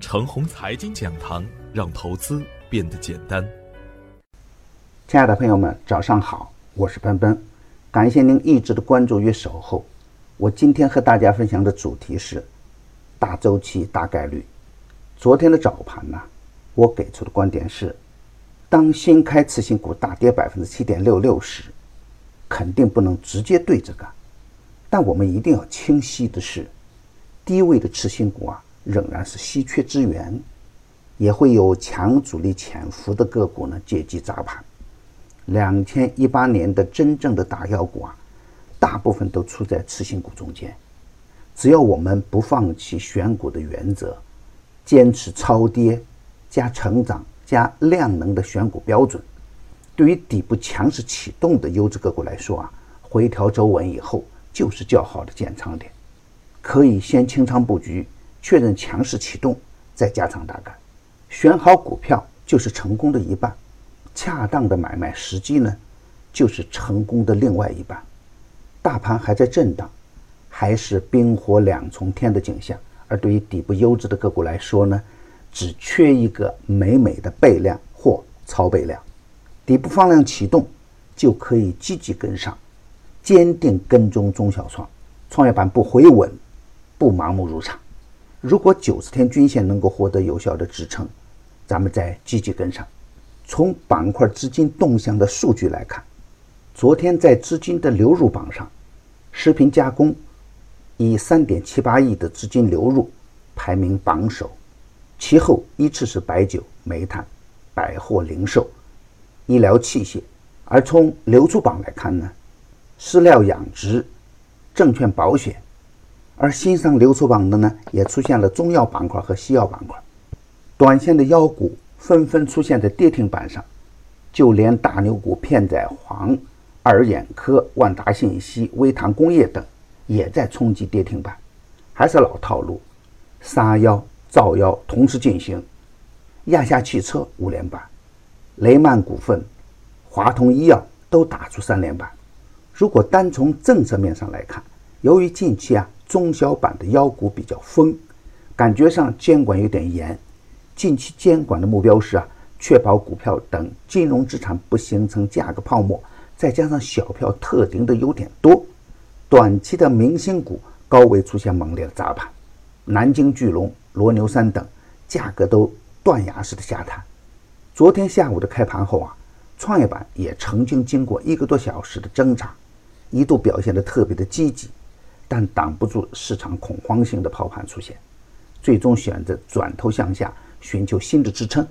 程红财经讲堂，让投资变得简单。亲爱的朋友们，早上好，我是奔奔，感谢您一直的关注与守候。我今天和大家分享的主题是大周期、大概率。昨天的早盘呢，我给出的观点是，当新开次新股大跌百分之七点六六时，肯定不能直接对着干，但我们一定要清晰的是，低位的次新股啊。仍然是稀缺资源，也会有强主力潜伏的个股呢借机砸盘。两千一八年的真正的大妖股啊，大部分都处在次新股中间。只要我们不放弃选股的原则，坚持超跌加成长加量能的选股标准，对于底部强势启动的优质个股来说啊，回调走稳以后就是较好的建仓点，可以先清仓布局。确认强势启动，再加仓打干。选好股票就是成功的一半，恰当的买卖时机呢，就是成功的另外一半。大盘还在震荡，还是冰火两重天的景象。而对于底部优质的个股来说呢，只缺一个美美的倍量或超倍量，底部放量启动，就可以积极跟上，坚定跟踪中小创，创业板不回稳，不盲目入场。如果九十天均线能够获得有效的支撑，咱们再积极跟上。从板块资金动向的数据来看，昨天在资金的流入榜上，食品加工以三点七八亿的资金流入排名榜首，其后依次是白酒、煤炭、百货零售、医疗器械。而从流出榜来看呢，饲料养殖、证券保险。而新上流出榜的呢，也出现了中药板块和西药板块，短线的妖股纷纷出现在跌停板上，就连大牛股片仔癀、爱尔眼科、万达信息、微糖工业等，也在冲击跌停板。还是老套路，杀妖造妖同时进行，亚夏汽车五连板，雷曼股份、华通医药都打出三连板。如果单从政策面上来看，由于近期啊。中小板的妖股比较疯，感觉上监管有点严。近期监管的目标是啊，确保股票等金融资产不形成价格泡沫，再加上小票特定的有点多。短期的明星股高位出现猛烈的砸盘，南京巨龙、罗牛山等价格都断崖式的下探。昨天下午的开盘后啊，创业板也曾经经过一个多小时的挣扎，一度表现得特别的积极。但挡不住市场恐慌性的抛盘出现，最终选择转头向下寻求新的支撑。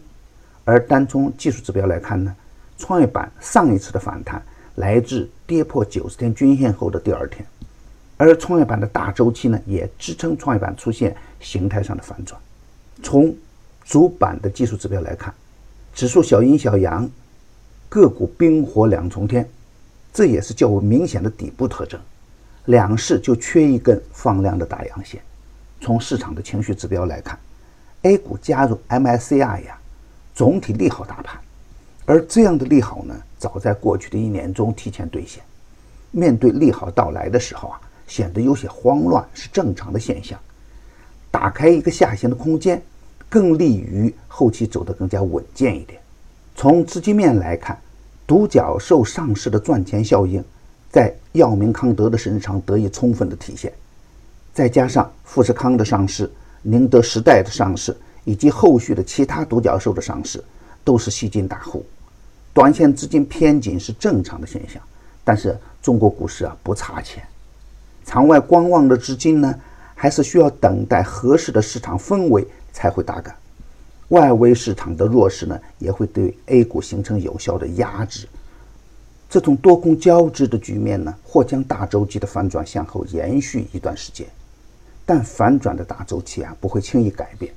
而单从技术指标来看呢，创业板上一次的反弹来自跌破九十天均线后的第二天，而创业板的大周期呢也支撑创业板出现形态上的反转。从主板的技术指标来看，指数小阴小阳，个股冰火两重天，这也是较为明显的底部特征。两市就缺一根放量的大阳线。从市场的情绪指标来看，A 股加入 MSCI 呀，总体利好大盘。而这样的利好呢，早在过去的一年中提前兑现。面对利好到来的时候啊，显得有些慌乱是正常的现象。打开一个下行的空间，更利于后期走得更加稳健一点。从资金面来看，独角兽上市的赚钱效应。在药明康德的身上得以充分的体现，再加上富士康的上市、宁德时代的上市以及后续的其他独角兽的上市，都是吸金大户，短线资金偏紧是正常的现象。但是中国股市啊不差钱，场外观望的资金呢，还是需要等待合适的市场氛围才会大干。外围市场的弱势呢，也会对 A 股形成有效的压制。这种多空交织的局面呢，或将大周期的反转向后延续一段时间，但反转的大周期啊不会轻易改变。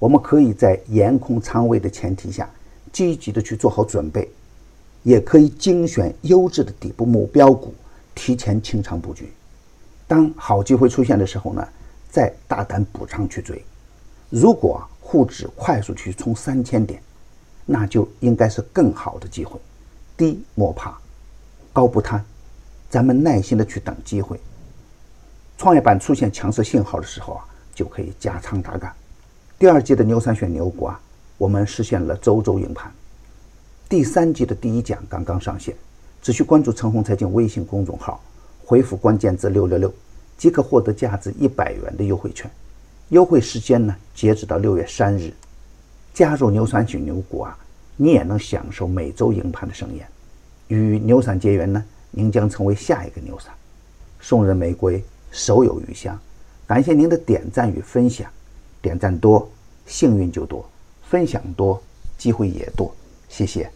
我们可以在严控仓位的前提下，积极的去做好准备，也可以精选优质的底部目标股，提前清仓布局。当好机会出现的时候呢，再大胆补仓去追。如果沪指快速去冲三千点，那就应该是更好的机会。低莫怕，高不贪，咱们耐心的去等机会。创业板出现强势信号的时候啊，就可以加仓打干。第二季的牛散选牛股啊，我们实现了周周赢盘。第三季的第一讲刚刚上线，只需关注陈红财经微信公众号，回复关键字六六六，即可获得价值一百元的优惠券。优惠时间呢，截止到六月三日。加入牛散选牛股啊，你也能享受每周营盘的盛宴。与牛散结缘呢，您将成为下一个牛散。送人玫瑰，手有余香。感谢您的点赞与分享，点赞多，幸运就多；分享多，机会也多。谢谢。